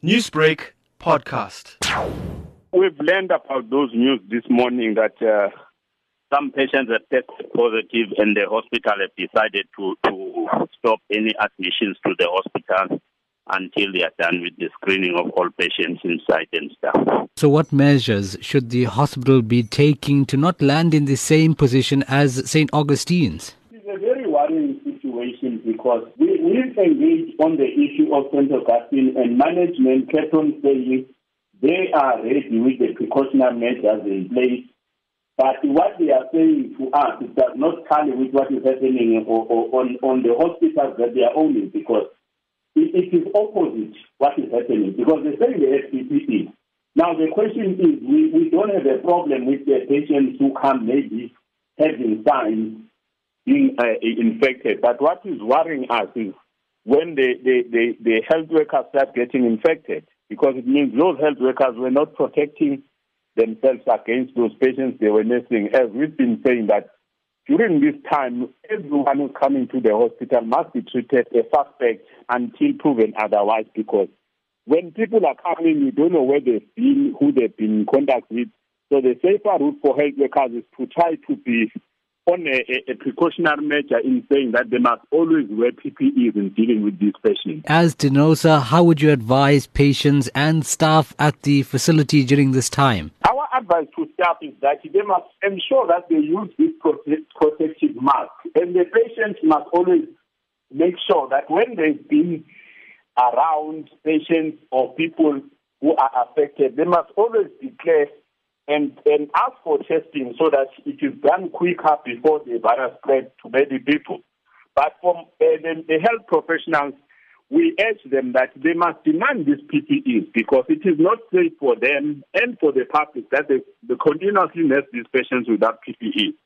Newsbreak podcast. We've learned about those news this morning that uh, some patients have tested positive and the hospital have decided to, to stop any admissions to the hospital until they are done with the screening of all patients inside and stuff. So, what measures should the hospital be taking to not land in the same position as St. Augustine's? It's a very worrying situation because we, we've engaged on the issue of St. Augustine and management kept on saying they are ready with the precautionary measures in place. But what they are saying to us does not tally with what is happening on, on the hospitals that they are owning because it, is opposite what is happening because they say have PPE. Now the question is we, we don't have a problem with the patients who come maybe having signs being uh, infected. But what is worrying us is when the, the, the, the health workers start getting infected because it means those health workers were not protecting themselves against those patients they were nursing. As we've been saying that during this time, everyone who's coming to the hospital must be treated a suspect until proven otherwise because when people are coming, you don't know where they've been, who they've been in contact with. So the safer route for health workers is to try to be on a, a, precautionary measure in saying that they must always wear PPEs in dealing with these patients. As Denosa, how would you advise patients and staff at the facility during this time? Our advice to staff is that they must ensure that they use this protective mask. And the patients must always make sure that when they've been around patients or people who are affected, they must always declare and, and ask for testing so that it is done quicker before the virus spreads to many people. But from uh, the, the health professionals, we urge them that they must demand these PPEs because it is not safe for them and for the public that they, they continuously nurse these patients without PPE.